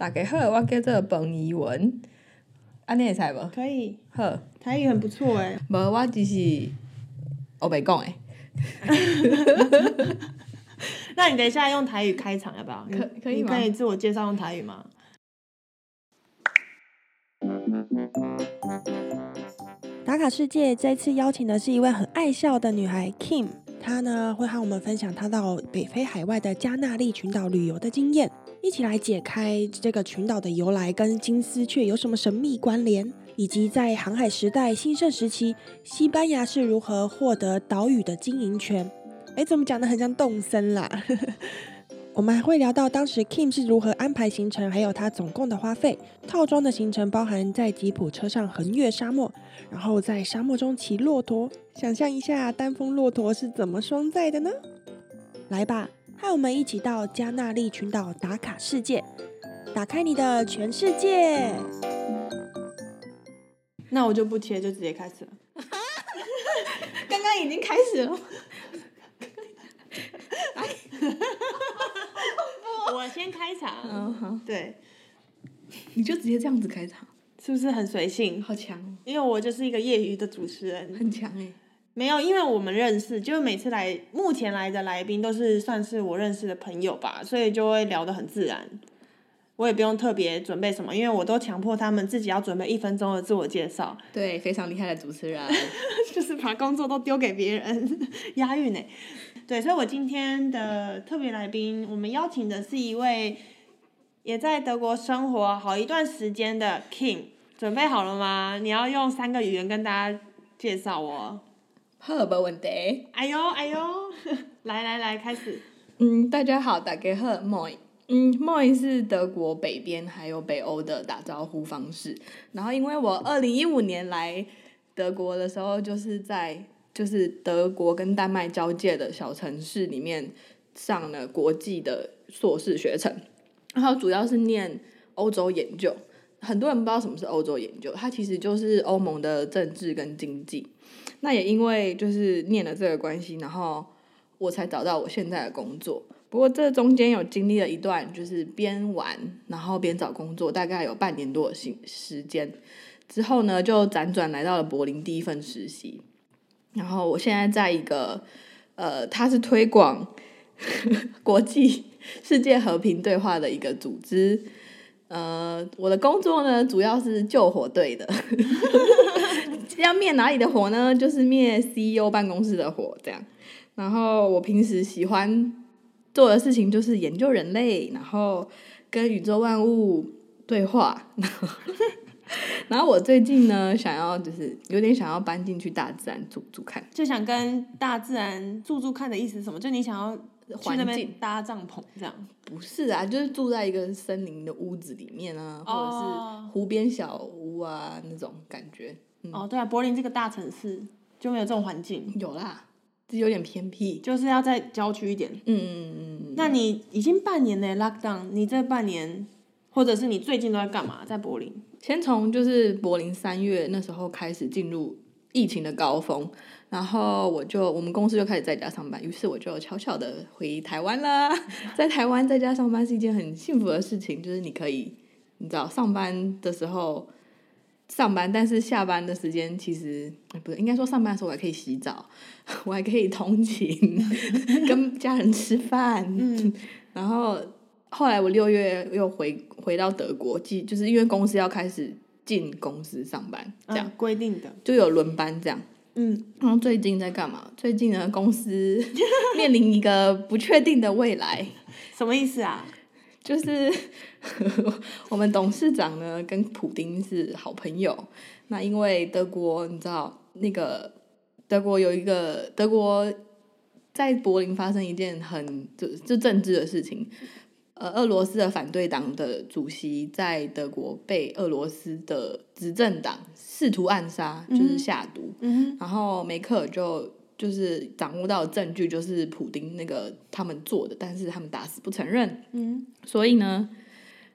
大家好，我叫做彭怡文，安尼会使无？可以，好，台语很不错哎。无我只是我袂讲诶。那你等一下用台语开场要不要？可可以吗你可以自我介绍用台语吗？打卡世界这次邀请的是一位很爱笑的女孩 Kim，她呢会和我们分享她到北非海外的加纳利群岛旅游的经验，一起来解开这个群岛的由来跟金丝雀有什么神秘关联，以及在航海时代兴盛时期，西班牙是如何获得岛屿的经营权。哎，怎么讲的很像动森啦？我们还会聊到当时 Kim 是如何安排行程，还有他总共的花费。套装的行程包含在吉普车上横越沙漠，然后在沙漠中骑骆驼。想象一下单峰骆驼是怎么双载的呢？来吧，和我们一起到加纳利群岛打卡世界，打开你的全世界。那我就不切，就直接开始了。刚刚已经开始了。我先开场。嗯好，对，你就直接这样子开场，是不是很随性？好强哦，因为我就是一个业余的主持人，很强诶。没有，因为我们认识，就是每次来，目前来的来宾都是算是我认识的朋友吧，所以就会聊得很自然。我也不用特别准备什么，因为我都强迫他们自己要准备一分钟的自我介绍，对，非常厉害的主持人。就是把工作都丢给别人，押韵呢。对，所以我今天的特别来宾，我们邀请的是一位也在德国生活好一段时间的 King，准备好了吗？你要用三个语言跟大家介绍哦。好，没问题。哎呦哎呦，来来来，开始。嗯，大家好，大家好，Moi。嗯，Moi 是德国北边还有北欧的打招呼方式。然后，因为我二零一五年来德国的时候，就是在就是德国跟丹麦交界的小城市里面上了国际的硕士学程，然后主要是念欧洲研究。很多人不知道什么是欧洲研究，它其实就是欧盟的政治跟经济。那也因为就是念了这个关系，然后我才找到我现在的工作。不过这中间有经历了一段，就是边玩然后边找工作，大概有半年多的时时间。之后呢，就辗转来到了柏林第一份实习。然后我现在在一个呃，它是推广 国际世界和平对话的一个组织。呃，我的工作呢，主要是救火队的。要灭哪里的火呢？就是灭 CEO 办公室的火，这样。然后我平时喜欢做的事情就是研究人类，然后跟宇宙万物对话。然后我最近呢，想要就是有点想要搬进去大自然住住看，就想跟大自然住住看的意思是什么？就你想要去那边环境搭帐篷这样？不是啊，就是住在一个森林的屋子里面啊，或者哦是湖边小屋啊那种感觉。嗯，哦，对啊，柏林这个大城市就没有这种环境，有啦，这有点偏僻。就是要在郊区一点。嗯嗯嗯嗯。那你已经半年嘞，lockdown，你这半年，或者是你最近都在干嘛？在柏林？先从就是柏林三月那时候开始进入疫情的高峰，然后我就我们公司就开始在家上班，于是我就悄悄的回台湾啦。在台湾在家上班是一件很幸福的事情，就是你可以你知道上班的时候上班，但是下班的时间其实哎不是，应该说上班的时候我还可以洗澡，我还可以通勤，跟家人吃饭，嗯，然后后来我六月又回回到德国，即就是因为公司要开始进公司上班，这样、嗯规定的。就有轮班这样。嗯，然后最近在干嘛？最近呢，公司面临一个不确定的未来，什么意思啊？就是 我们董事长呢跟普丁是好朋友。那因为德国，你知道那个德国有一个德国在柏林发生一件很就就政治的事情，呃，俄罗斯的反对党的主席在德国被俄罗斯的执政党试图暗杀，就是下毒。嗯然后梅克尔就就是掌握到证据，就是普丁那个他们做的，但是他们打死不承认，嗯所以呢，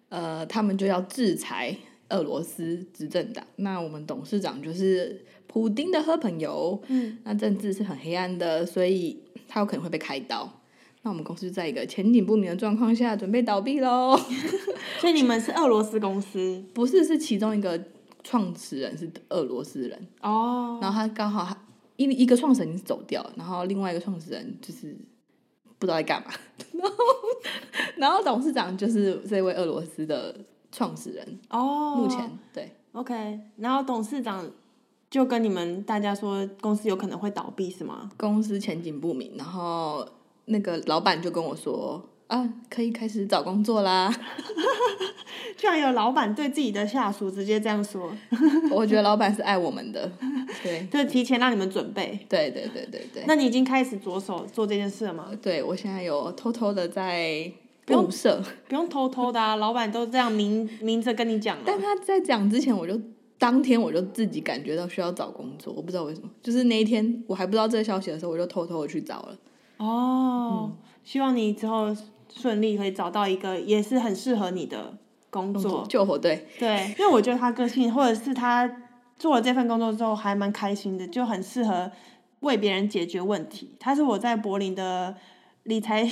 呃，他们就要制裁俄罗斯执政党。那我们董事长就是普丁的好朋友，嗯那政治是很黑暗的，所以他有可能会被开刀。那我们公司在一个前景不明的状况下准备倒闭喽。所以你们是俄罗斯公司不是，是其中一个创始人是俄罗斯人，哦，然后他刚好他一一个创始人走掉，然后另外一个创始人就是不知道在干嘛，然后然后董事长就是这位俄罗斯的创始人，哦，目前对。OK，然后董事长就跟你们大家说公司有可能会倒闭是吗？公司前景不明，然后那个老板就跟我说啊，可以开始找工作啦。居然有老板对自己的下属直接这样说，我觉得老板是爱我们的，对 就是提前让你们准备。对对对对对。那你已经开始着手做这件事了吗？对我现在有偷偷的在不用不用偷偷的啊，老板都这样明明着跟你讲了。但他在讲之前，我就当天我就自己感觉到需要找工作，我不知道为什么，就是那一天我还不知道这个消息的时候，我就偷偷的去找了。哦，希望你之后顺利可以找到一个也是很适合你的工作。救火队，对，因为我觉得他个性，或者是他做了这份工作之后还蛮开心的，就很适合为别人解决问题。他是我在柏林的理财，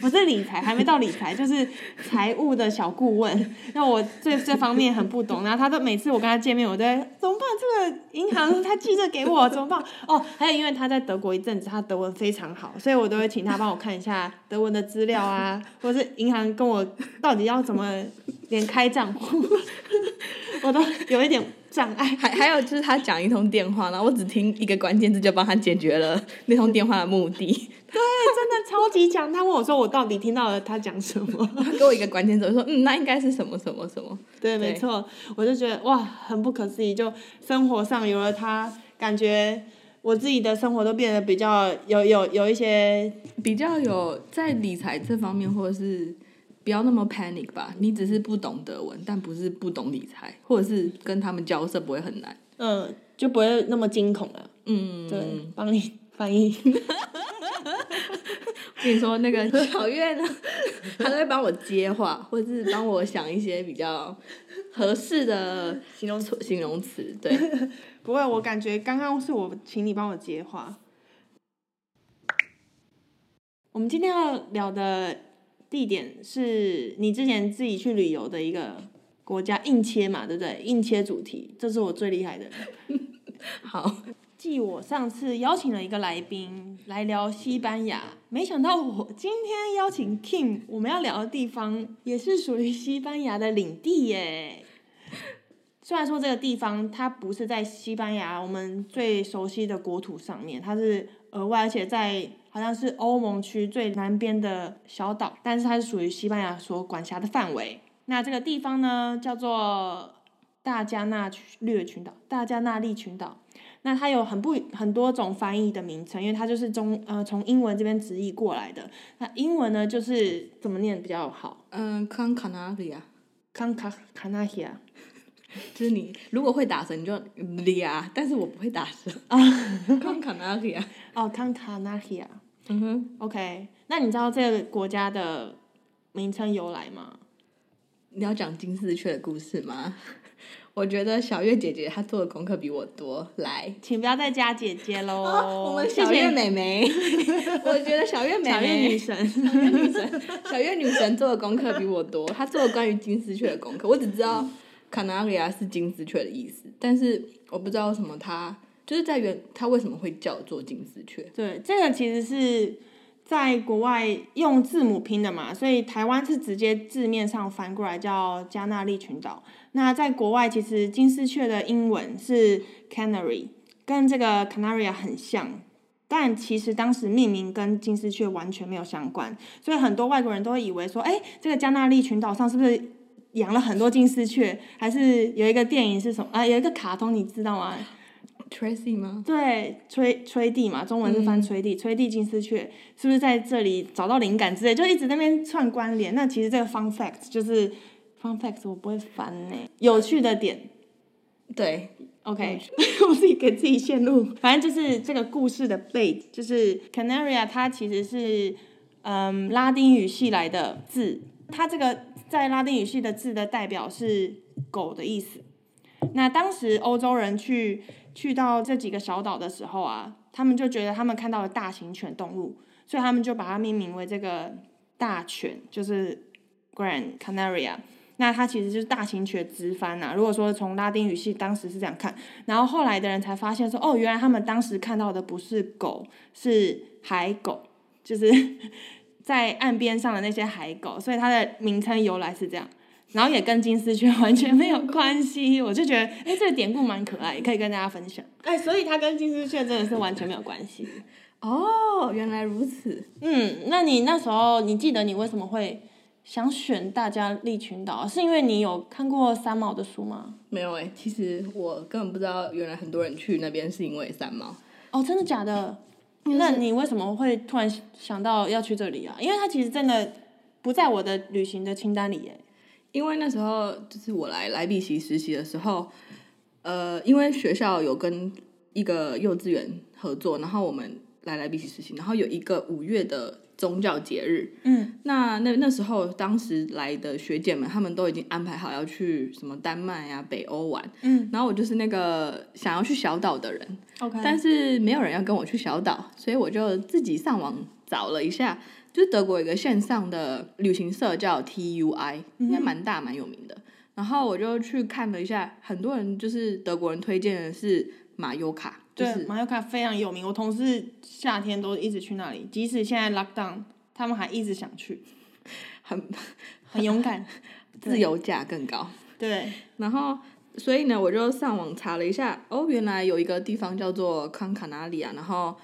不是理财，还没到理财，就是财务的小顾问。那我这这方面很不懂，然后他都每次我跟他见面，我都怎么办？这个银行他寄这给我怎么办？哦，还有因为他在德国一阵子，他德文非常好，所以我都会请他帮我看一下德文的资料啊，或者是银行跟我到底要怎么连开账户，我都有一点障碍。还还有就是他讲一通电话，然后我只听一个关键字就帮他解决了那通电话的目的。对，真的超级强。他问我说：“我到底听到了他讲什么他给我一个关键字，我说嗯，那应该是什么什么什么。？”对，没错，我就觉得哇，很不可思议。就生活上有了他，感觉我自己的生活都变得比较有有有一些比较有在理财这方面，或者是不要那么 panic 吧。你只是不懂德文，但不是不懂理财，或者是跟他们交涉不会很难。嗯，就不会那么惊恐了。嗯，对，帮你翻译。我 跟你说，那个 小月呢，他都会帮我接话，或者是帮我想一些比较合适的形容词。形容词，对，不会，我感觉刚刚是我请你帮我接话。我们今天要聊的地点是你之前自己去旅游的一个国家，硬切嘛，对不对？硬切主题，这是我最厉害的。好，继我上次邀请了一个来宾来聊西班牙，没想到我今天邀请 King，我们要聊的地方也是属于西班牙的领地耶。虽然说这个地方它不是在西班牙我们最熟悉的国土上面，它是额外，而且在好像是欧盟区最南边的小岛，但是它是属于西班牙所管辖的范围。那这个地方呢，叫做大加那略群岛，大加那利群岛。那它有很不很多种翻译的名称，因为它就是中呃从英文这边直译过来的。那英文呢，就是怎么念比较好嗯，康卡纳利亚，？Can canaria 就是你如果会打舌，你就利亚，但是我不会打舌啊，康卡纳利亚。哦，Can canaria。嗯哼，OK，那你知道这个国家的名称由来吗？你要讲金丝雀的故事吗？我觉得小月姐姐她做的功课比我多，来。请不要再加姐姐喽、我们谢谢小月妹妹，我觉得小月妹妹，小月女神。小月女神，小月女神做的功课比我多，她做了关于金丝雀的功课。我只知道 Canaria 是金丝雀的意思，但是我不知道为什么它就是在原它为什么会叫做金丝雀。对，这个其实是在国外用字母拼的嘛，所以台湾是直接字面上翻过来叫加纳利群岛。那在国外，其实金丝雀的英文是 canary，跟这个 canaria 很像。但其实当时命名跟金丝雀完全没有相关，所以很多外国人都会以为说，哎，这个加纳利群岛上是不是养了很多金丝雀？还是有一个电影是什么啊？有一个卡通你知道吗？Tracy 吗？对，吹吹地嘛，中文是翻吹地，吹地金丝雀是不是在这里找到灵感之类，就一直在那边串关联。那其实这个 fun fact 就是 fun fact，我不会翻呢，有趣的点。对，OK，我自己给自己陷入，反正就是这个故事的背，就是 Canaria，它其实是嗯拉丁语系来的字，它这个在拉丁语系的字的代表是狗的意思。那当时欧洲人去去到这几个小岛的时候啊，他们就觉得他们看到了大型犬动物，所以他们就把它命名为这个大犬，就是 Grand Canaria。那它其实就是大型犬直翻呐。如果说从拉丁语系当时是这样看，然后后来的人才发现说，哦，原来他们当时看到的不是狗，是海狗，就是在岸边上的那些海狗，所以它的名称由来是这样。然后也跟金丝雀 完全没有关系，我就觉得，哎，这个典故蛮可爱，可以跟大家分享。哎，所以它跟金丝雀真的是完全没有关系。哦，原来如此。嗯，那你那时候你记得你为什么会想选大家利群岛？是因为你有看过三毛的书吗？没有哎，其实我根本不知道，原来很多人去那边是因为三毛。哦，真的假的？那你为什么会突然想到要去这里啊？因为它其实真的不在我的旅行的清单里耶。因为那时候就是我来莱比锡实习的时候，呃，因为学校有跟一个幼稚园合作，然后我们来莱比锡实习，然后有一个五月的宗教节日，嗯，那那那时候当时来的学姐们，他们都已经安排好要去什么丹麦呀、北欧玩，嗯，然后我就是那个想要去小岛的人，OK，但是没有人要跟我去小岛，所以我就自己上网找了一下。就是德国有一个线上的旅行社叫 TUI，应该蛮大蛮有名的。然后我就去看了一下，很多人就是德国人推荐的是马尤卡，对，马尤卡非常有名。我同事夏天都一直去那里，即使现在 lock down，他们还一直想去，很 很勇敢，自由价更高。对，然后所以呢，我就上网查了一下，哦，原来有一个地方叫做康卡纳里亚，然后。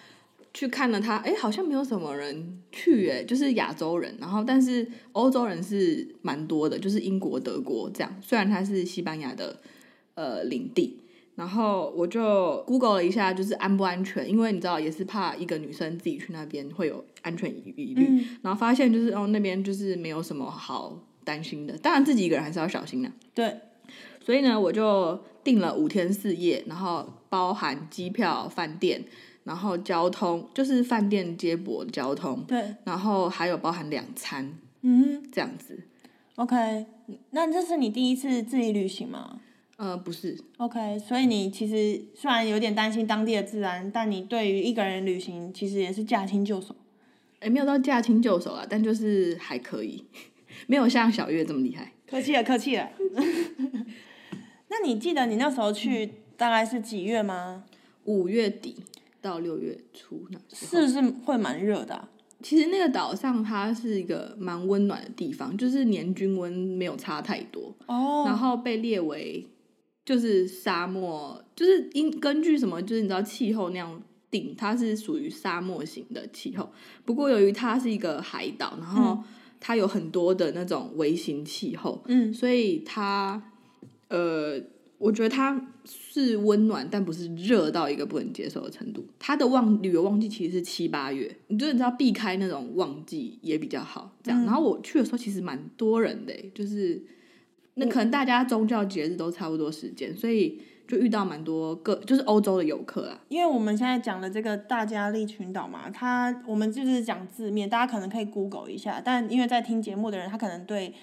去看了他，哎，好像没有什么人去，哎，就是亚洲人，然后但是欧洲人是蛮多的，就是英国、德国这样。虽然它是西班牙的呃领地，然后我就 Google 了一下，就是安不安全，因为你知道也是怕一个女生自己去那边会有安全疑虑，然后发现就是哦那边就是没有什么好担心的，当然自己一个人还是要小心的。对，所以呢，我就订了五天四夜，然后包含机票、饭店。然后交通就是饭店接驳交通，对，然后还有包含两餐，嗯，这样子。OK，那这是你第一次自己旅行吗？呃，不是。OK，所以你其实虽然有点担心当地的治安，但你对于一个人旅行其实也是驾轻就熟。哎，没有到驾轻就熟啊，但就是还可以，没有像小月这么厉害。客气了，客气了。那你记得你那时候去大概是几月吗？五月底。到六月初那是不是会蛮热的？其实那个岛上它是一个蛮温暖的地方，就是年均温没有差太多哦。然后被列为就是沙漠，就是因根据什么，就是你知道气候那样定，它是属于沙漠型的气候。不过由于它是一个海岛，然后它有很多的那种微型气候，嗯，所以它呃。我觉得它是温暖，但不是热到一个不能接受的程度。它的旺旅游旺季其实是七八月，你就你知道避开那种旺季也比较好。这样，然后我去的时候其实蛮多人的，就是那可能大家宗教节日都差不多时间，所以就遇到蛮多个就是欧洲的游客啊。因为我们现在讲的这个大加利群岛嘛，它我们就是讲字面，大家可能可以 Google 一下，但因为在听节目的人，他可能对。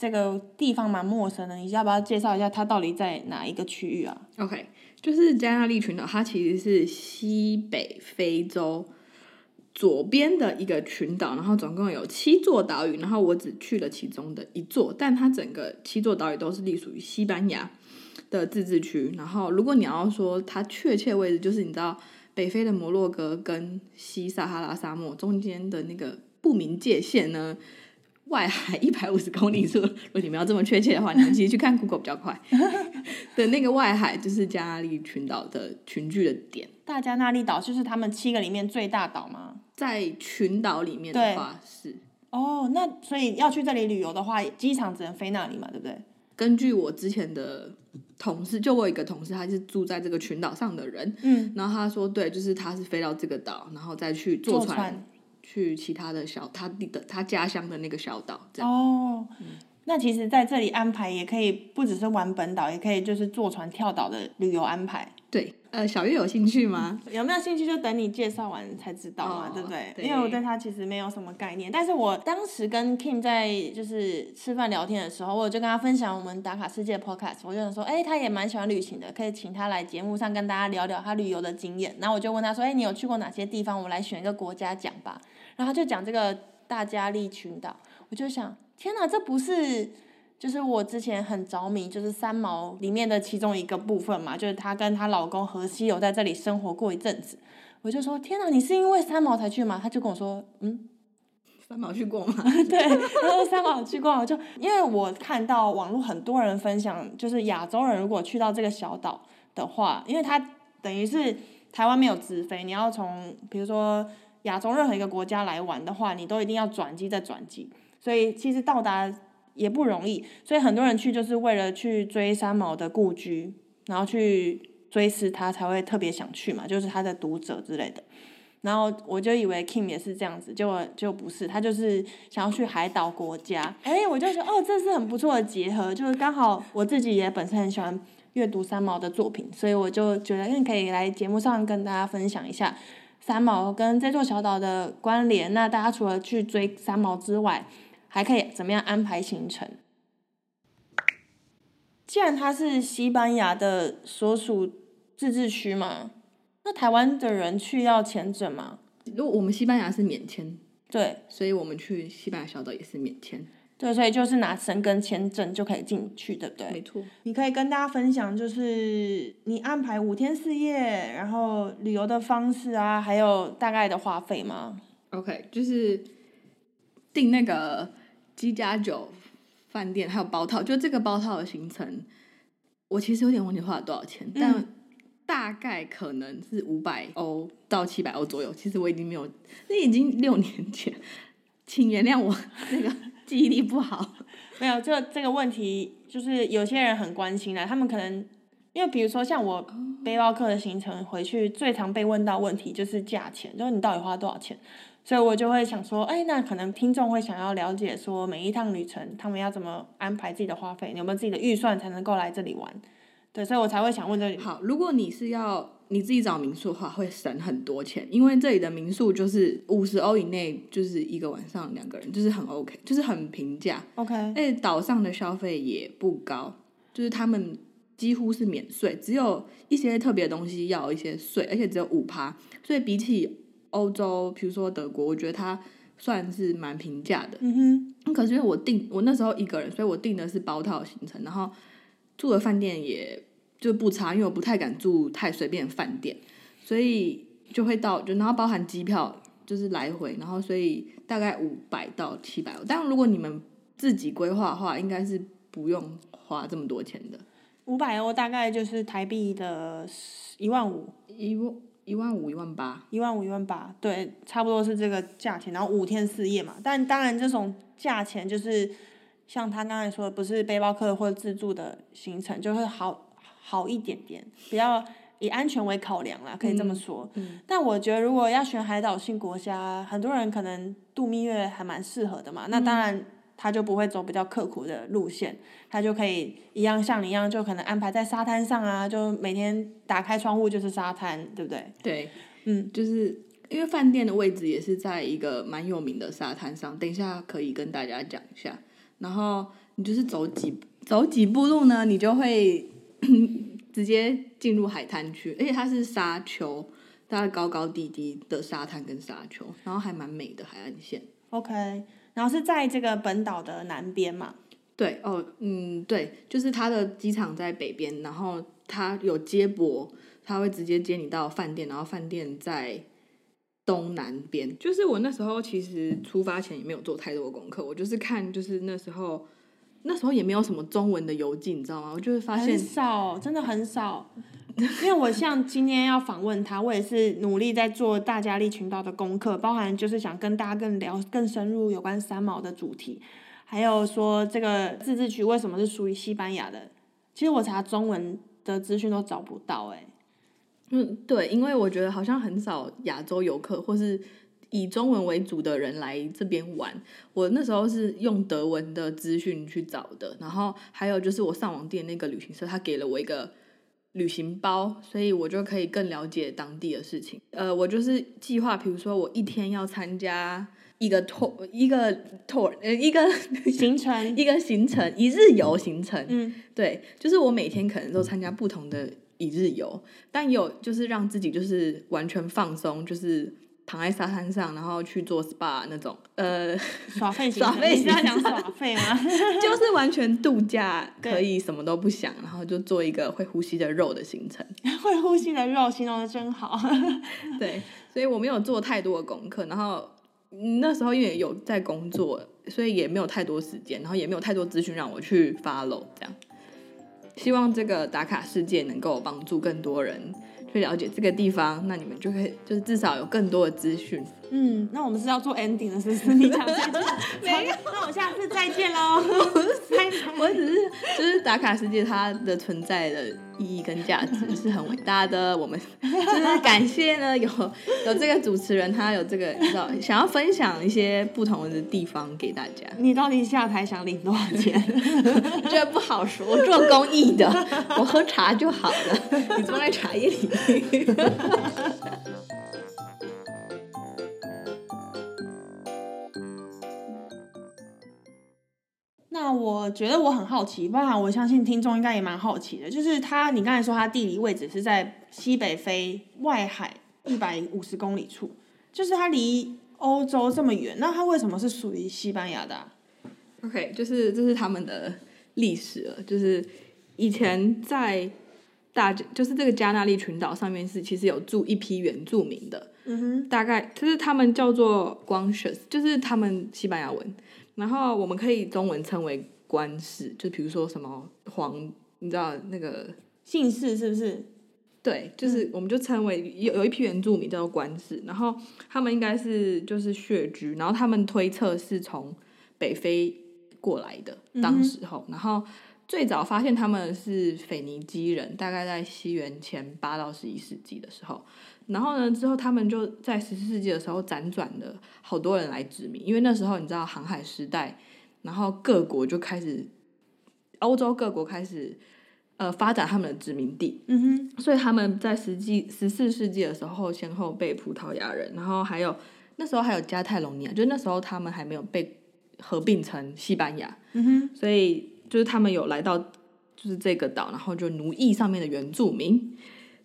这个地方蛮陌生的，你要不要介绍一下它到底在哪一个区域啊？OK，就是加纳利群岛，它其实是西北非洲左边的一个群岛，然后总共有七座岛屿，然后我只去了其中的一座，但它整个七座岛屿都是隶属于西班牙的自治区。然后如果你要说它确切位置，就是你知道北非的摩洛哥跟西撒哈拉沙漠中间的那个不明界限呢？外海一百五十公里处，如果你们要这么确切的话，你们其实去看 Google 比较快。的那个外海就是加纳利群岛的群聚的点。大加纳利岛就是他们七个里面最大岛吗？在群岛里面的话是。哦，那所以要去这里旅游的话，机场只能飞那里嘛，对不对？根据我之前的同事，就我一个同事，他是住在这个群岛上的人，嗯，然后他说，对，就是他是飞到这个岛，然后再去坐船。去其他的小他的他家乡的那个小岛，这样哦。那其实在这里安排也可以不只是玩本岛，也可以就是坐船跳岛的旅游安排。对，呃，小月有兴趣吗？有没有兴趣就等你介绍完才知道嘛，哦对不对？对因为我对他其实没有什么概念，但是我当时跟 Kim 在就是吃饭聊天的时候，我就跟他分享我们打卡世界 Podcast，我就想说，哎，他也蛮喜欢旅行的，可以请他来节目上跟大家聊聊他旅游的经验。然后我就问他说，哎，你有去过哪些地方？我们来选一个国家讲吧。然后他就讲这个大加利群岛，我就想，天哪，这不是就是我之前很着迷，就是三毛里面的其中一个部分嘛，就是她跟她老公荷西有在这里生活过一阵子。我就说，天哪，你是因为三毛才去吗？他就跟我说，嗯，三毛去过吗？对，然后三毛去过，我就因为我看到网络很多人分享，就是亚洲人如果去到这个小岛的话，因为它等于是台湾没有直飞，你要从比如说亚洲任何一个国家来玩的话，你都一定要转机再转机，所以其实到达也不容易，所以很多人去就是为了去追三毛的故居，然后去追思他才会特别想去嘛，就是他的读者之类的。然后我就以为 Kim 也是这样子，结果就不是，他就是想要去海岛国家。哎，我就觉得哦，这是很不错的结合，就是刚好我自己也本身很喜欢阅读三毛的作品，所以我就觉得可以来节目上跟大家分享一下三毛跟这座小岛的关联。那大家除了去追三毛之外，还可以怎么样安排行程？既然它是西班牙的所属自治区嘛，那台湾的人去要签证吗？如果我们西班牙是免签，对所以我们去西班牙小岛也是免签。对，所以就是拿申根签证就可以进去，对不对？没错。你可以跟大家分享，就是你安排五天四夜，然后旅游的方式啊，还有大概的花费吗？OK，就是订那个机加酒饭店，还有包套，就这个包套的行程，我其实有点忘记花了多少钱，但大概可能是五百欧到七百欧左右。其实我已经没有，那已经六年前，请原谅我那个记忆力不好。没有，就这个问题就是有些人很关心啦，他们可能因为比如说像我背包客的行程回去，最常被问到问题就是价钱，就是你到底花多少钱，所以我就会想说，哎，那可能听众会想要了解说每一趟旅程他们要怎么安排自己的花费，你有没有自己的预算才能够来这里玩？对，所以我才会想问这里。好，如果你是要你自己找民宿的话，会省很多钱，因为这里的民宿就是五十欧以内，就是一个晚上两个人，就是很 OK，就是很平价。OK，而且岛上的消费也不高，就是他们几乎是免税，只有一些特别的东西要一些税，而且只有五趴，所以比起欧洲，比如说德国，我觉得它算是蛮平价的。嗯哼，可是因为我订我那时候一个人，所以我订的是包套行程，然后住的饭店也就不差，因为我不太敢住太随便的饭店，所以就会到就然后包含机票就是来回，然后所以大概五百到七百欧。但如果你们自己规划的话，应该是不用花这么多钱的，五百欧大概就是台币的一万五，一万一万五一万八。一万五一万八，对，差不多是这个价钱。然后五天四夜嘛，但当然这种价钱就是像他刚才说的，不是背包客或者自助的行程，就会好好一点点，比较以安全为考量啦，可以这么说。嗯但我觉得如果要选海岛性国家，很多人可能度蜜月还蛮适合的嘛。那当然。他就不会走比较刻苦的路线，他就可以一样像你一样，就可能安排在沙滩上啊，就每天打开窗户就是沙滩，对不对？对，嗯，就是因为饭店的位置也是在一个蛮有名的沙滩上，等一下可以跟大家讲一下。然后你就是走几走几步路呢，你就会直接进入海滩区，而且它是沙丘，大概高高低低的沙滩跟沙丘，然后还蛮美的海岸线。OK，然后是在这个本岛的南边嘛。对哦，嗯，对，就是它的机场在北边，然后它有接驳，它会直接接你到饭店，然后饭店在东南边。就是我那时候其实出发前也没有做太多功课，我就是看，就是那时候那时候也没有什么中文的游记，你知道吗？我就会发现很少，真的很少。因为我像今天要访问他，我也是努力在做大加利群岛的功课，包含就是想跟大家更聊更深入有关三毛的主题，还有说这个自治区为什么是属于西班牙的。其实我查中文的资讯都找不到、欸，嗯，对，因为我觉得好像很少亚洲游客或是以中文为主的人来这边玩。我那时候是用德文的资讯去找的，然后还有就是我上网订那个旅行社，他给了我一个旅行包，所以我就可以更了解当地的事情。呃，我就是计划，比如说我一天要参加一个 tour，一个 tour，呃，一个行程一个行程，一日游行程。嗯，对，就是我每天可能都参加不同的一日游，但有就是让自己就是完全放松，就是躺在沙滩上，然后去做 SPA 那种，呃，耍废，耍废你是要行程讲耍废吗？就是完全度假，可以什么都不想，然后就做一个会呼吸的肉的行程。会呼吸的肉形容的真好。对，所以我没有做太多的功课，然后嗯那时候因为有在工作，所以也没有太多时间，然后也没有太多资讯让我去 follow 这样。希望这个打卡世界能够帮助更多人去了解这个地方，那你们就可以就是至少有更多的资讯。嗯，那我们是要做 ending 了，是不是？你讲再见，没有，那我下次再见喽。我只是就是打卡世界它的存在的意义跟价值是很伟大的，我们就是感谢呢有有这个主持人，他有这个你知道想要分享一些不同的地方给大家。你到底下台想领多少钱？这不好说，我做公益的，我喝茶就好了，你坐在茶叶里。那我觉得我很好奇，包含我相信听众应该也蛮好奇的，就是它，你刚才说它地理位置是在西北非外海一百五十公里处，就是它离欧洲这么远，那它为什么是属于西班牙的啊、OK，就是这是他们的历史了，就是以前在大就是这个加那利群岛上面是其实有住一批原住民的，嗯哼，大概就是他们叫做 Guanches，就是他们西班牙文，然后我们可以中文称为官氏，就比如说什么皇，你知道那个姓氏是不是？对，就是我们就称为有有一批原住民叫做官氏，然后他们应该是就是血居，然后他们推测是从北非过来的，当时候，然后最早发现他们是腓尼基人，大概在西元前八到十一世纪的时候，然后呢之后他们就在十四世纪的时候辗转了好多人来殖民，因为那时候你知道航海时代，然后各国就开始欧洲各国开始呃发展他们的殖民地，嗯哼，所以他们在十纪十四世纪的时候，先后被葡萄牙人，然后还有那时候还有加泰隆尼亚，就是那时候他们还没有被合并成西班牙，嗯哼，所以就是他们有来到就是这个岛，然后就奴役上面的原住民，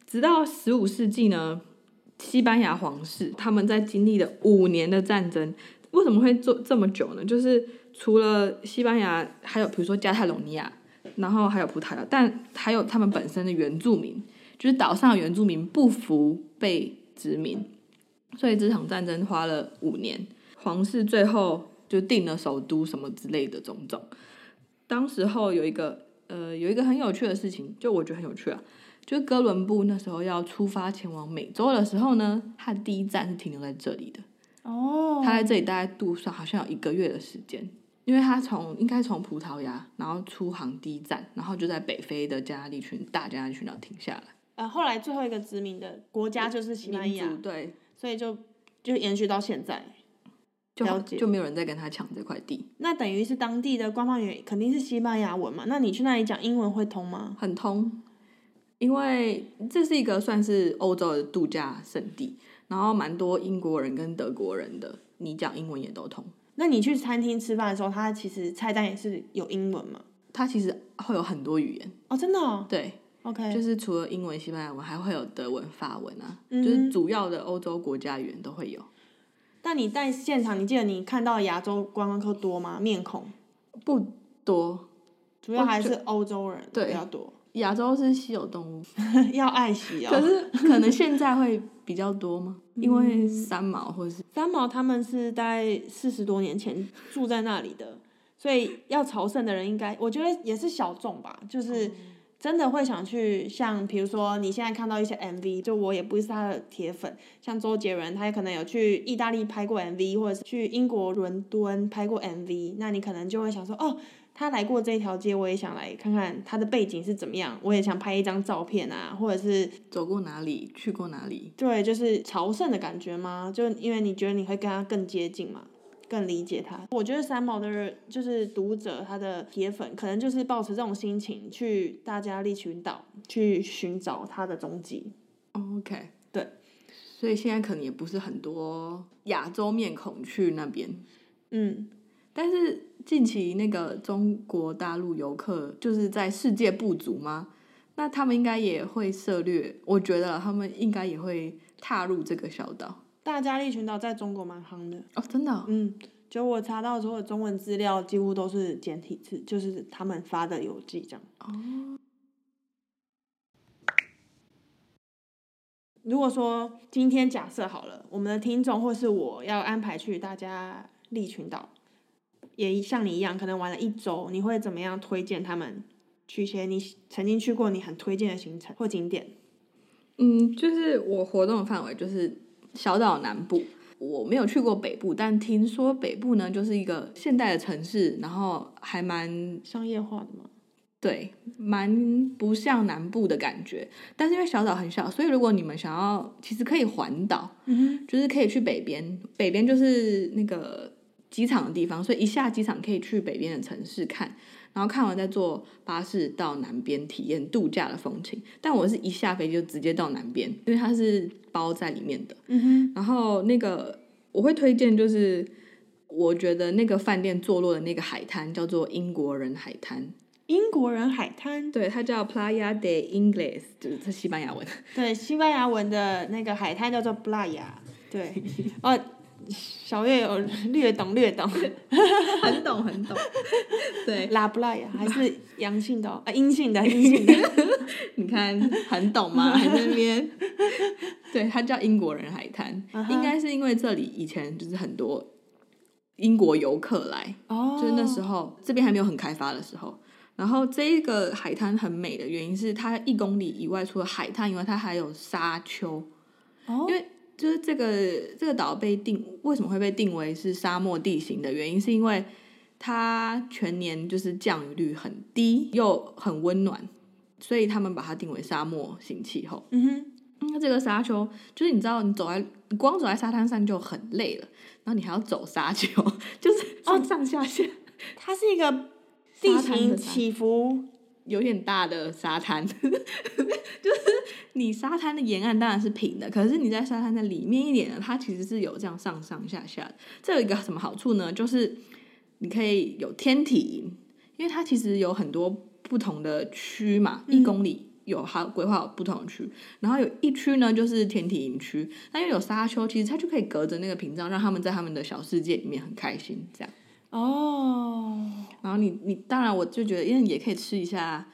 直到十五世纪呢，西班牙皇室他们在经历了五年的战争，为什么会做这么久呢？就是除了西班牙，还有比如说加泰隆尼亚，然后还有葡萄牙，但还有他们本身的原住民，就是岛上的原住民不服被殖民，所以这场战争花了五年，皇室最后就定了首都什么之类的种种。当时候有一个呃有一个很有趣的事情，就我觉得很有趣啊，就哥伦布那时候要出发前往美洲的时候呢，他的第一站是停留在这里的。哦，他在这里大概度上好像有一个月的时间，因为他从应该从葡萄牙，然后出航第一站，然后就在北非的加那利群大加那利群岛停下来。呃，后来最后一个殖民的国家就是西班牙，对，所以就就延续到现在。就了解就没有人再跟他抢这块地，那等于是当地的官方语言肯定是西班牙文嘛？那你去那里讲英文会通吗？很通。因为这是一个算是欧洲的度假胜地，然后蛮多英国人跟德国人的，你讲英文也都通。那你去餐厅吃饭的时候，它其实菜单也是有英文嘛？它其实会有很多语言，哦，真的、哦、对，？OK，就是除了英文、西班牙文，还会有德文、法文啊，嗯就是主要的欧洲国家语言都会有。但你在现场，你记得你看到亚洲观光客多吗？面孔不多，主要还是欧洲人对比较多，亚洲是稀有动物，要爱惜可哦。是可能现在会比较多吗？嗯因为三毛或是三毛他们是大概四十多年前住在那里的，所以要朝圣的人应该，我觉得也是小众吧，就是真的会想去，像比如说你现在看到一些 MV，就我也不是他的铁粉，像周杰伦，他也可能有去意大利拍过 MV，或者是去英国伦敦拍过 MV，那你可能就会想说，哦，他来过这条街，我也想来看看他的背景是怎么样，我也想拍一张照片啊，或者是走过哪里，去过哪里，对，就是朝圣的感觉吗？就因为你觉得你会跟他更接近嘛，更理解他。我觉得三毛的人就是读者，他的铁粉可能就是抱持这种心情去大家利群岛去寻找他的踪迹。OK，对，所以现在可能也不是很多亚洲面孔去那边，嗯，但是近期那个中国大陆游客就是在世界不足吗？那他们应该也会涉略，我觉得他们应该也会踏入这个小岛大家利群岛在中国蛮夯的。哦，真的哦、嗯，就我查到所有中文资料几乎都是简体字，就是他们发的游记这样。哦，如果说今天假设好了，我们的听众或是我要安排去大家利群岛，也像你一样，可能玩了一周，你会怎么样推荐他们去一些你曾经去过你很推荐的行程或景点？嗯，就是我活动的范围就是小岛南部，我没有去过北部，但听说北部呢就是一个现代的城市，然后还蛮商业化的嘛？对，蛮不像南部的感觉。但是因为小岛很小，所以如果你们想要，其实可以环岛，嗯就是可以去北边，北边就是那个机场的地方，所以一下机场可以去北边的城市看，然后看完再坐巴士到南边体验度假的风情。但我是一下飞机就直接到南边，因为它是包在里面的。嗯哼，然后那个我会推荐就是。我觉得那个饭店坐落的那个海滩叫做英国人海滩，英国人海滩，对，它叫 Playa de Ingles，就是这西班牙文。对，西班牙文的那个海滩叫做 playa，对，哦，小月有略懂略懂很懂很懂。对，，la playa 还是阳性的、哦，啊，阴性的，阴性的，你看很懂吗？还在那边。对，它叫英国人海滩应该是因为这里以前就是很多英国游客来，哦，就是那时候这边还没有很开发的时候。然后这一个海滩很美的原因是，它一公里以外除了海滩以外，它还有沙丘。哦，因为就是这个这个岛被定为什么会被定为是沙漠地形的原因，是因为它全年就是降雨率很低又很温暖，所以他们把它定为沙漠型气候。嗯哼，那这个沙丘就是你知道，你走在你光走在沙滩上就很累了，然后你还要走沙丘，就是上上下下它是一个地形起伏，有点大的沙滩，就是你沙滩的沿岸当然是平的，可是你在沙滩的里面一点呢，它其实是有这样上上下下的。这有一个什么好处呢？就是你可以有天体营，因为它其实有很多不同的区嘛，一公里。有它规划有不同的区，然后有一区呢就是天体营区，那因为有沙丘，其实它就可以隔着那个屏障，让他们在他们的小世界里面很开心，这样。哦，然后你你当然我就觉得，因为你也可以吃一下，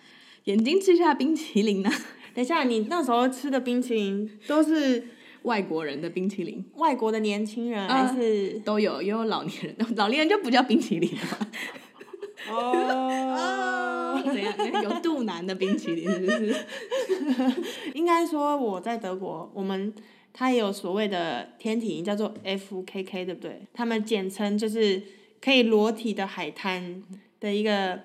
眼睛吃一下冰淇淋啊，等一下，你那时候吃的冰淇淋都是外国人的冰淇淋外国的年轻人啊还是？都有，也有老年人，老年人就不叫冰淇淋了吧？哦，怎样？有肚腩的冰淇淋是不是？应该说我在德国，我们它也有所谓的天体营，叫做 FKK，对不对？他们简称就是可以裸体的海滩的一个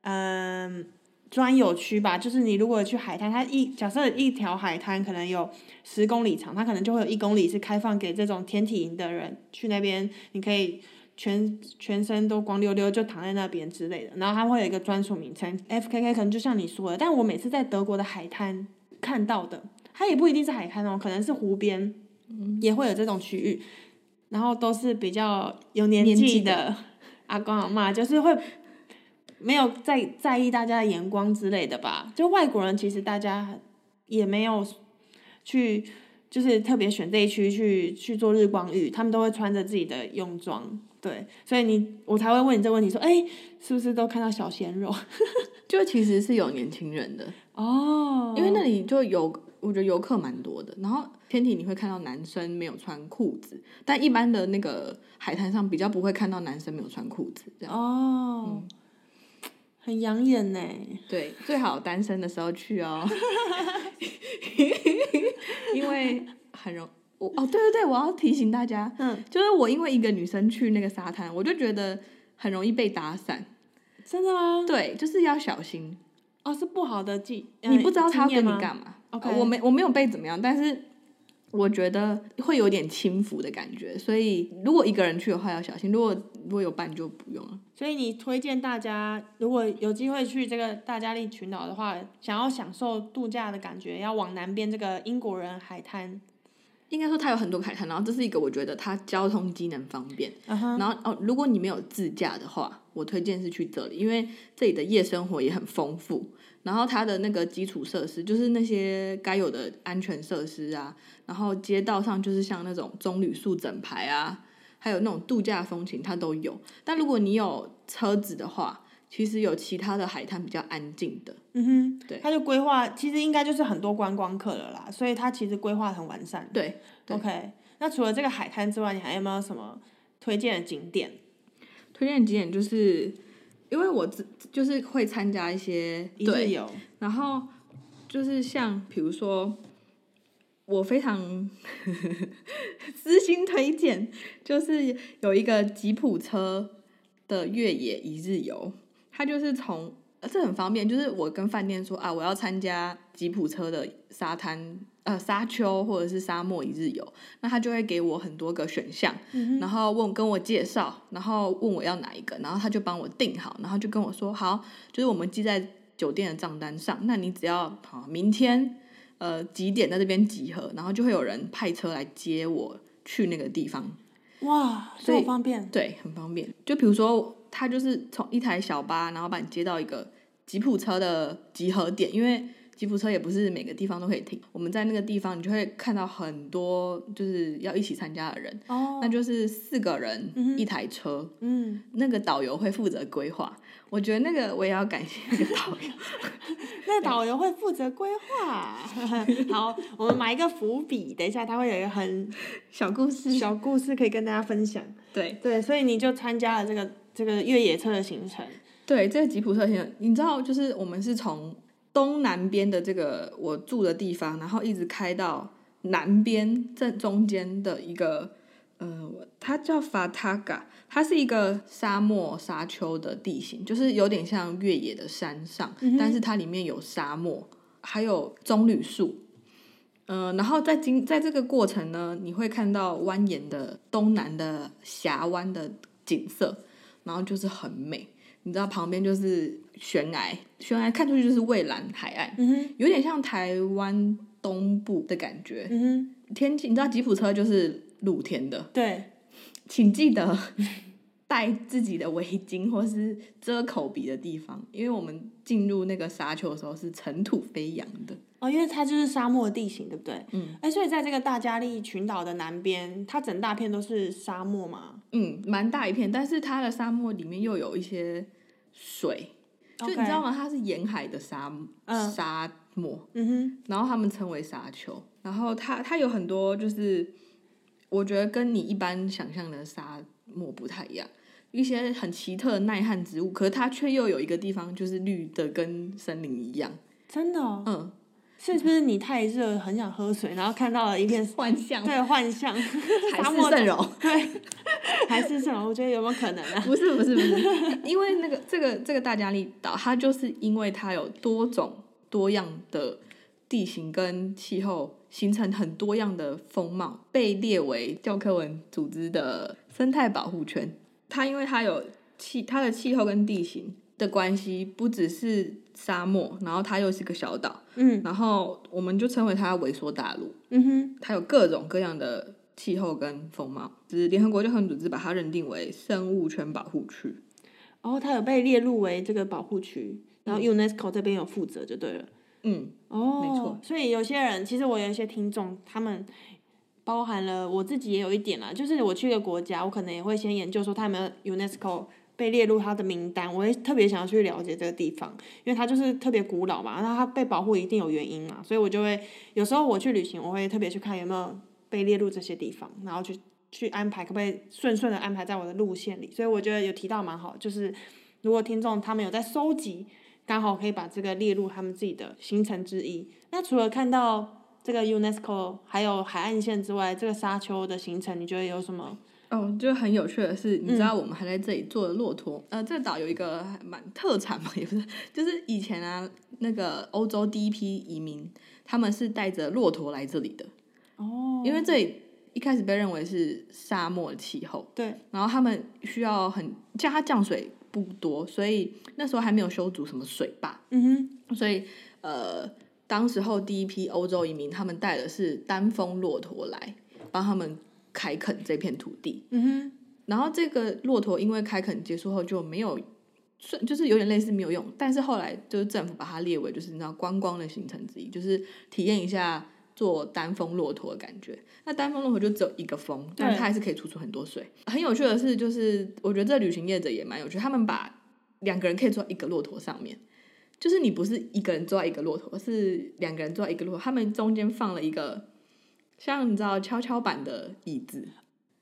嗯专有区吧。就是你如果去海滩，它一假设一条海滩可能有十公里长，它可能就会有一公里是开放给这种天体营的人去那边，你可以。全全身都光溜溜就躺在那边之类的，然后它会有一个专属名称，FKK 可能就像你说的，但我每次在德国的海滩看到的，它也不一定是海滩哦，可能是湖边，也会有这种区域，然后都是比较有年年纪纪的阿公阿妈，就是会没有在在意大家的眼光之类的吧。就外国人其实大家也没有去，就是特别选这一区去去做日光浴，他们都会穿着自己的泳装。对，所以你我才会问你这个问题，说，哎，是不是都看到小鲜肉？就其实是有年轻人的，哦因为那里就有，我觉得游客蛮多的。然后天体你会看到男生没有穿裤子，但一般的那个海滩上比较不会看到男生没有穿裤子这样。哦，很养眼呢。对，最好单身的时候去哦，因为很容我哦，对对对，我要提醒大家，嗯，就是我因为一个女生去那个沙滩，我就觉得很容易被打散，真的吗？对，就是要小心。哦，是不好的记，你不知道他要跟你嘛？干嘛。OK 呃我没我没有被怎么样，但是我觉得会有点轻浮的感觉，所以如果一个人去的话要小心，如果如果有伴就不用了。所以你推荐大家，如果有机会去这个大加利群岛的话，想要享受度假的感觉，要往南边这个英国人海滩。应该说它有很多海滩，然后这是一个我觉得它交通机能方便。然后哦，如果你没有自驾的话，我推荐是去这里，因为这里的夜生活也很丰富。然后它的那个基础设施，就是那些该有的安全设施啊，然后街道上就是像那种棕榈树整排啊，还有那种度假风情，它都有。但如果你有车子的话，其实有其他的海滩比较安静的。嗯哼，对它就规划，其实应该就是很多观光客了啦，所以它其实规划很完善。对对 OK，那除了这个海滩之外，你还有没有什么推荐的景点？推荐景点就是，因为我自就是会参加一些对一日游，然后就是像比如说，我非常 私心推荐，就是有一个吉普车的越野一日游，它就是从。呃这很方便，就是我跟饭店说啊，我要参加吉普车的沙滩呃沙丘或者是沙漠一日游，那他就会给我很多个选项，然后问跟我介绍，然后问我要哪一个，然后他就帮我订好，然后就跟我说好，就是我们记在酒店的账单上，那你只要好明天呃几点在这边集合，然后就会有人派车来接我去那个地方，哇，所以这么方便。对，很方便。就比如说，他就是从一台小巴，然后把你接到一个吉普车的集合点，因为吉普车也不是每个地方都可以停。我们在那个地方，你就会看到很多就是要一起参加的人，哦，那就是四个人嗯一台车，嗯，那个导游会负责规划。我觉得那个我也要感谢那个导游。那导游会负责规划。好，我们埋一个伏笔，等一下他会有一个很小故事，小故事可以跟大家分享。对对，所以你就参加了这个这个越野车的行程。对，这个吉普车行程，你知道，就是我们是从东南边的这个我住的地方，然后一直开到南边正中间的一个，呃，它叫法塔嘎，它是一个沙漠沙丘的地形，就是有点像越野的山上，但是它里面有沙漠，还有棕榈树。嗯、然后在经在这个过程呢，你会看到蜿蜒的东南的峡湾的景色，然后就是很美。你知道旁边就是悬崖，悬崖看出去就是蔚蓝海岸，嗯，有点像台湾东部的感觉。天气，你知道吉普车就是露天的，对，请记得带自己的围巾或是遮口鼻的地方，因为我们进入那个沙丘的时候是尘土飞扬的。哦，因为它就是沙漠地形，对不对？嗯，哎，所以在这个大加利群岛的南边，它整大片都是沙漠嘛。嗯，蛮大一片，但是它的沙漠里面又有一些水，就你知道吗？它是沿海的沙嗯沙漠，嗯哼，然后他们称为沙丘。然后它它有很多就是，我觉得跟你一般想象的沙漠不太一样，一些很奇特的耐旱植物，可是它却又有一个地方就是绿的跟森林一样。真的、哦，嗯，是不是你太热，很想喝水，然后看到了一片 幻象对幻象，海市沙漠蜃楼。对，还是什么？我觉得有没有可能啊？不是不是不是，因为那个这个这个大加利岛，它就是因为它有多种多样的地形跟气候，形成很多样的风貌，被列为教科文组织的生态保护圈。它因为它有气，它的气候跟地形的关系，不只是沙漠，然后它又是个小岛，嗯然后我们就称为它萎缩大陆。嗯哼，它有各种各样的气候跟风貌，只是联合国教科文组织把它认定为生物圈保护区。然后它有被列入为这个保护区，然后 UNESCO 这边有负责就对了。嗯，哦，没错。所以有些人，其实我有一些听众，他们包含了我自己也有一点啦，就是我去一个国家，我可能也会先研究说他有没有 UNESCO 被列入他的名单，我会特别想要去了解这个地方，因为它就是特别古老嘛，那它被保护一定有原因嘛，所以我就会有时候我去旅行，我会特别去看有没有被列入这些地方，然后去去安排可不可以顺顺的安排在我的路线里，所以我觉得有提到蛮好，就是如果听众他们有在收集。刚好可以把这个列入他们自己的行程之一。那除了看到这个 UNESCO 还有海岸线之外，这个沙丘的行程，你觉得有什么？哦，就很有趣的是，你知道我们还在这里坐的骆驼，呃，这个岛有一个还蛮特产嘛，也不是，就是以前啊，那个欧洲第一批移民，他们是带着骆驼来这里的，哦，因为这里一开始被认为是沙漠的气候，对，然后他们需要很，加它降水不多，所以那时候还没有修筑什么水坝，嗯哼。所以呃，当时候第一批欧洲移民，他们带的是单峰骆驼来帮他们开垦这片土地。嗯哼，然后这个骆驼因为开垦结束后就没有，算就是有点类似没有用，但是后来就是政府把它列为就是你知道观光的行程之一，就是体验一下做单峰骆驼的感觉。那单峰骆驼就只有一个峰，但对它还是可以吐出很多水。很有趣的是，就是我觉得这旅行业者也蛮有趣，他们把两个人可以坐在一个骆驼上面。就是你不是一个人坐在一个骆驼，是两个人坐在一个骆驼，他们中间放了一个像你知道跷跷板的椅子，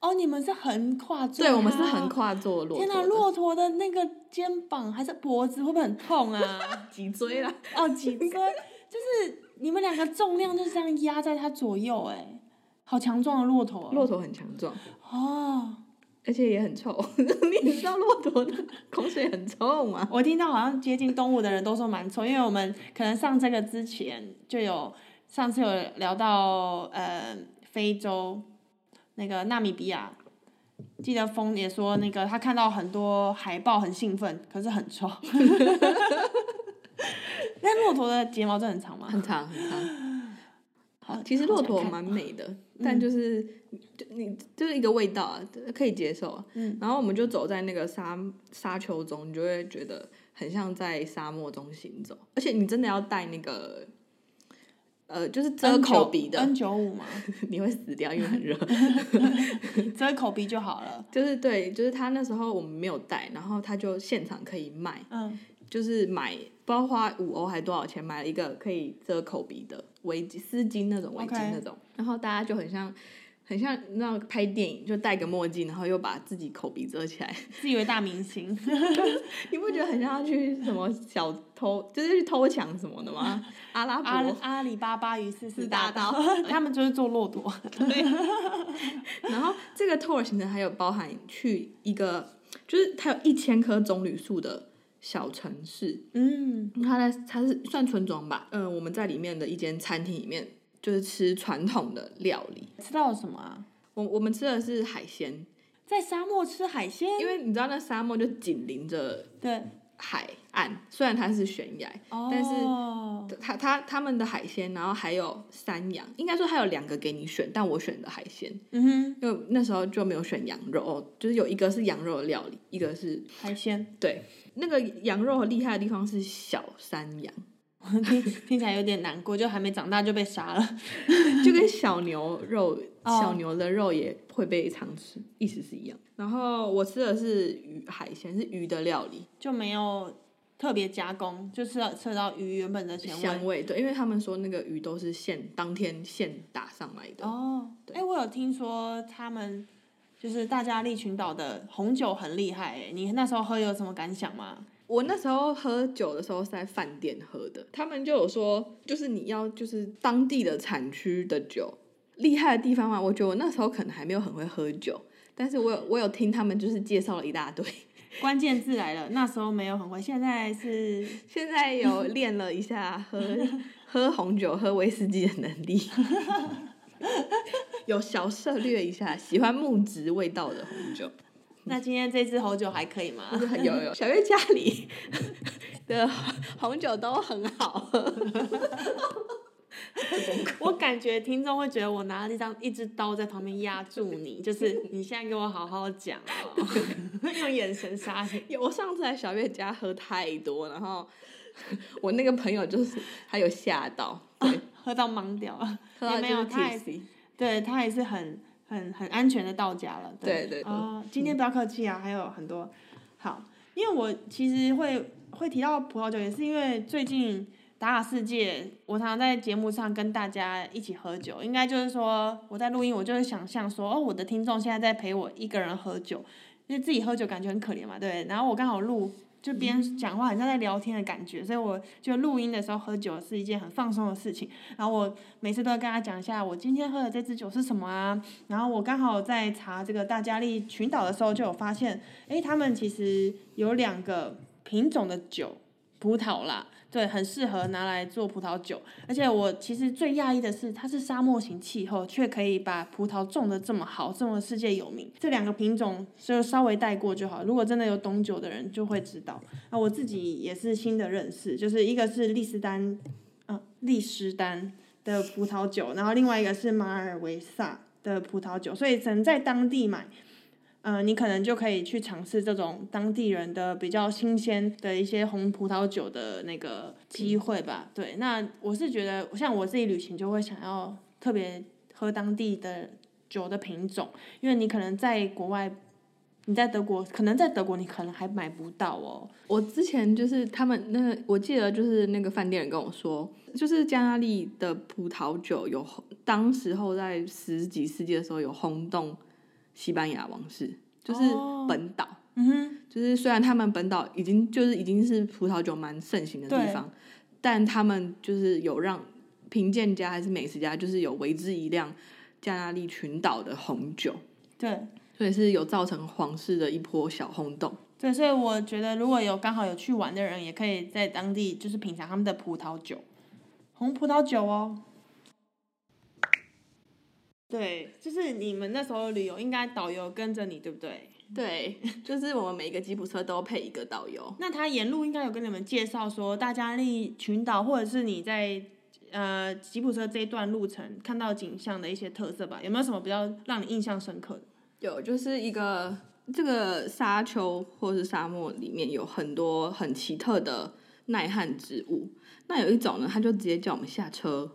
哦，你们是横跨坐，对我们是横。跨坐骆驼的。天哪，骆驼的那个肩膀还是脖子会不会很痛啊？脊椎啦，哦，脊椎，就是你们两个重量就是这样压在它左右，哎，好强壮的骆驼哦。骆驼很强壮，哦，而且也很臭。你知道骆驼的口水很臭吗？我听到好像接近动物的人都说蛮臭，因为我们可能上这个之前就有上次有聊到呃非洲那个纳米比亚，记得风也说那个他看到很多海豹很兴奋，可是很臭。那骆驼的睫毛真的很长吗？很长很长。好，其实骆驼蛮美的，但就是就你就是一个味道啊，可以接受啊。嗯。然后我们就走在那个沙沙丘中，你就会觉得很像在沙漠中行走，而且你真的要带那个。呃，就是遮口鼻的，N 九五嘛，你会死掉，因为很热。遮口鼻就好了。就是对，就是他那时候我们没有带，然后他就现场可以卖，嗯，就是买不知道花五欧还多少钱买了一个可以遮口鼻的围巾、丝巾那种围巾那种然后大家就很像很像那种拍电影，就戴个墨镜，然后又把自己口鼻遮起来，自以为大明星。你不觉得很像要去什么小偷，就是去偷抢什么的吗？阿拉阿伯，阿里巴巴与四四大大盗，他们就是做骆驼。然后这个 tour 行程还有包含去一个，就是它有一千棵棕榈树的小城市，嗯，它在它是算村庄吧，嗯、我们在里面的一间餐厅里面，就是吃传统的料理。吃到了什么啊？我我们吃的是海鲜，在沙漠吃海鲜？因为你知道那沙漠就紧邻着对，海岸，虽然它是悬崖，但是哦，它它他们的海鲜，然后还有山羊，应该说还有两个给你选，但我选的海鲜，嗯哼，就那时候就没有选羊肉，哦就是有一个是羊肉的料理，一个是海鲜，对那个羊肉厉害的地方是小山羊，听听起来有点难过，就还没长大就被杀了。就跟小牛肉、哦小牛的肉也会被常吃，意思是一样。然后我吃的是鱼海鲜，是鱼的料理，就没有特别加工，就吃到吃到鱼原本的咸味。香味对，因为他们说那个鱼都是现当天现打上来的。哦，哎、我有听说他们就是大家利群岛的红酒很厉害，哎，你那时候喝有什么感想吗？我那时候喝酒的时候是在饭店喝的，他们就有说，就是你要就是当地的产区的酒，厉害的地方嘛，我觉得我那时候可能还没有很会喝酒，但是我有我有听他们就是介绍了一大堆，关键字来了，那时候没有很会，现在是 现在有练了一下喝 喝红酒、喝威士忌的能力，有小涉略一下，喜欢木质味道的红酒。那今天这支红酒还可以吗？有有小月家里的红酒都很好喝，我感觉听众会觉得我拿了一张一只刀在旁边压住你，就是你现在给我好好讲哦，用眼神杀你。有我上次来小月家喝太多，然后我那个朋友就是他有吓到，对，喝到懵掉了，喝到也没有，就是他也对他也是很很很安全的到家了。对对对哦，今天不要客气啊，还有很多好，因为我其实会会提到葡萄酒，也是因为最近打卡世界，我常常在节目上跟大家一起喝酒，应该就是说我在录音，我就会想象说，哦，我的听众现在在陪我一个人喝酒，因为自己喝酒感觉很可怜嘛，对。然后我刚好录就边讲话好像在聊天的感觉，所以我就录音的时候喝酒是一件很放松的事情。然后我每次都会跟他讲一下我今天喝的这支酒是什么啊。然后我刚好在查这个大加利群岛的时候就有发现，诶，他们其实有两个品种的酒，葡萄啦。对，很适合拿来做葡萄酒，而且我其实最讶异的是，它是沙漠型气候，却可以把葡萄种的这么好，这么世界有名。这两个品种就稍微带过就好，如果真的有懂酒的人就会知道。啊，我自己也是新的认识，就是一个是利斯丹，啊，利斯丹的葡萄酒，然后另外一个是马尔维萨的葡萄酒，所以只能在当地买。嗯，你可能就可以去尝试这种当地人的比较新鲜的一些红葡萄酒的那个机会吧。对，那我是觉得，像我自己旅行就会想要特别喝当地的酒的品种，因为你可能在国外，你在德国，可能在德国你可能还买不到哦。我之前就是他们那个，我记得就是那个饭店人跟我说，就是加纳利的葡萄酒有，当时候在十几世纪的时候有轰动。西班牙王室就是本岛，嗯哼，就是虽然他们本岛已经就是已经是葡萄酒蛮盛行的地方，但他们就是有让品鉴家还是美食家，就是有为之一亮加纳利群岛的红酒，对，所以是有造成皇室的一波小轰动。对，所以我觉得如果有刚好有去玩的人，也可以在当地就是品尝他们的葡萄酒，红葡萄酒哦。对，就是你们那时候旅游，应该导游跟着你，对不对？对，就是我们每一个吉普车都配一个导游。那他沿路应该有跟你们介绍说大加利群岛，或者是你在呃吉普车这一段路程看到景象的一些特色吧？有没有什么比较让你印象深刻的？有，就是一个这个沙丘或是沙漠里面有很多很奇特的耐旱植物。那有一种呢，他就直接叫我们下车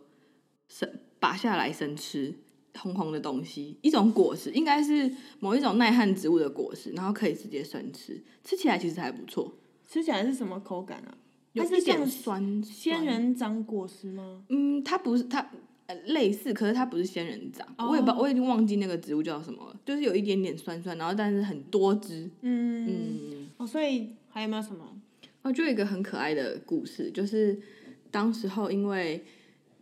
生拔下来生吃。红红的东西，一种果实，应该是某一种耐旱植物的果实，然后可以直接生吃，吃起来其实还不错。吃起来是什么口感啊？有一点酸。仙人掌果实吗？嗯，它不是，它类似，可是它不是仙人掌。我也不，我已经忘记那个植物叫什么了。就是有一点点酸酸，然后但是很多汁。嗯嗯。哦，所以还有没有什么？哦，就一个很可爱的故事，就是当时候因为。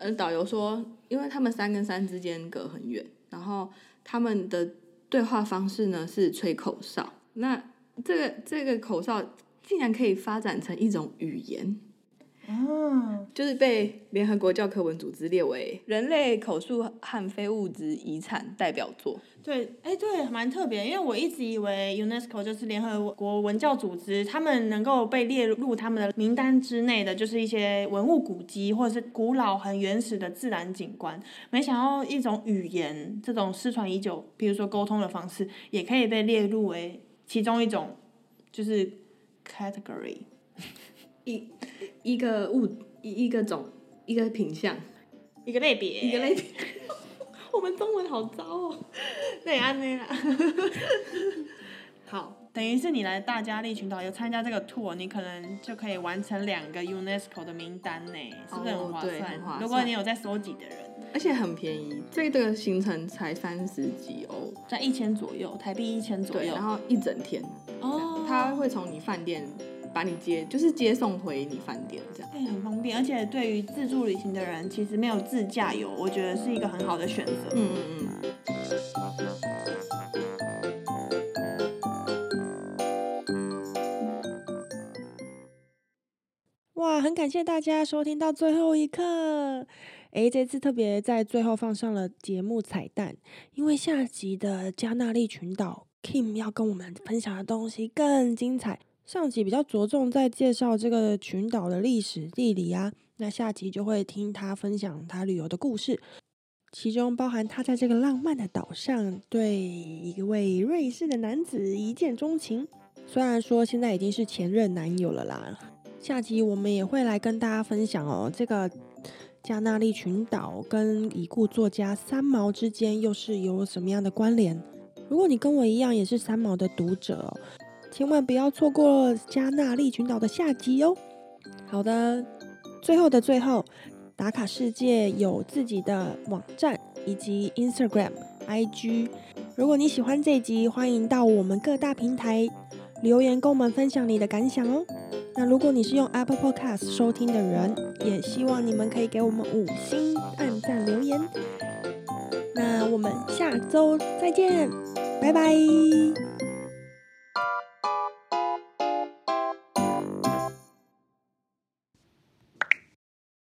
呃，导游说，因为他们山跟山之间隔很远，然后他们的对话方式呢是吹口哨。那这个这个口哨竟然可以发展成一种语言。哦，就是被联合国教科文组织列为人类口述和非物质遗产代表作。对，哎，对，蛮特别，因为我一直以为 UNESCO 就是联合国文教组织，他们能够被列入他们的名单之内的，就是一些文物古迹或者是古老很原始的自然景观。没想到一种语言，这种失传已久，比如说沟通的方式，也可以被列入为其中一种，就是 category。一一个物一一个种一个品相，一个类别，一个类别。我们中文好糟哦，对啊，对啊。好，等于是你来大加利群岛有参加这个 tour，你可能就可以完成两个 UNESCO 的名单呢，是不是很划算？如果你有在收集的人，而且很便宜，这个行程才三十几欧，在一千左右，台币一千左右，然后一整天。哦，他会从你饭店。把你接就是接送回你饭店这样，哎，很方便，而且对于自助旅行的人，其实没有自驾游，我觉得是一个很好的选择。嗯嗯嗯。哇，很感谢大家收听到最后一刻。哎，这次特别在最后放上了节目彩蛋，因为下集的加纳利群岛，Kim 要跟我们分享的东西更精彩。上集比较着重在介绍这个群岛的历史地理啊，那下集就会听他分享他旅游的故事，其中包含他在这个浪漫的岛上对一位瑞士的男子一见钟情，虽然说现在已经是前任男友了啦。下集我们也会来跟大家分享哦，这个加纳利群岛跟已故作家三毛之间又是有什么样的关联？如果你跟我一样也是三毛的读者。千万不要错过加纳利群岛的下集哦！好的，最后的最后，打卡世界有自己的网站以及 Instagram、IG。如果你喜欢这集，欢迎到我们各大平台留言跟我们分享你的感想哦。那如果你是用 Apple Podcast 收听的人，也希望你们可以给我们五星按赞留言。那我们下周再见，拜拜。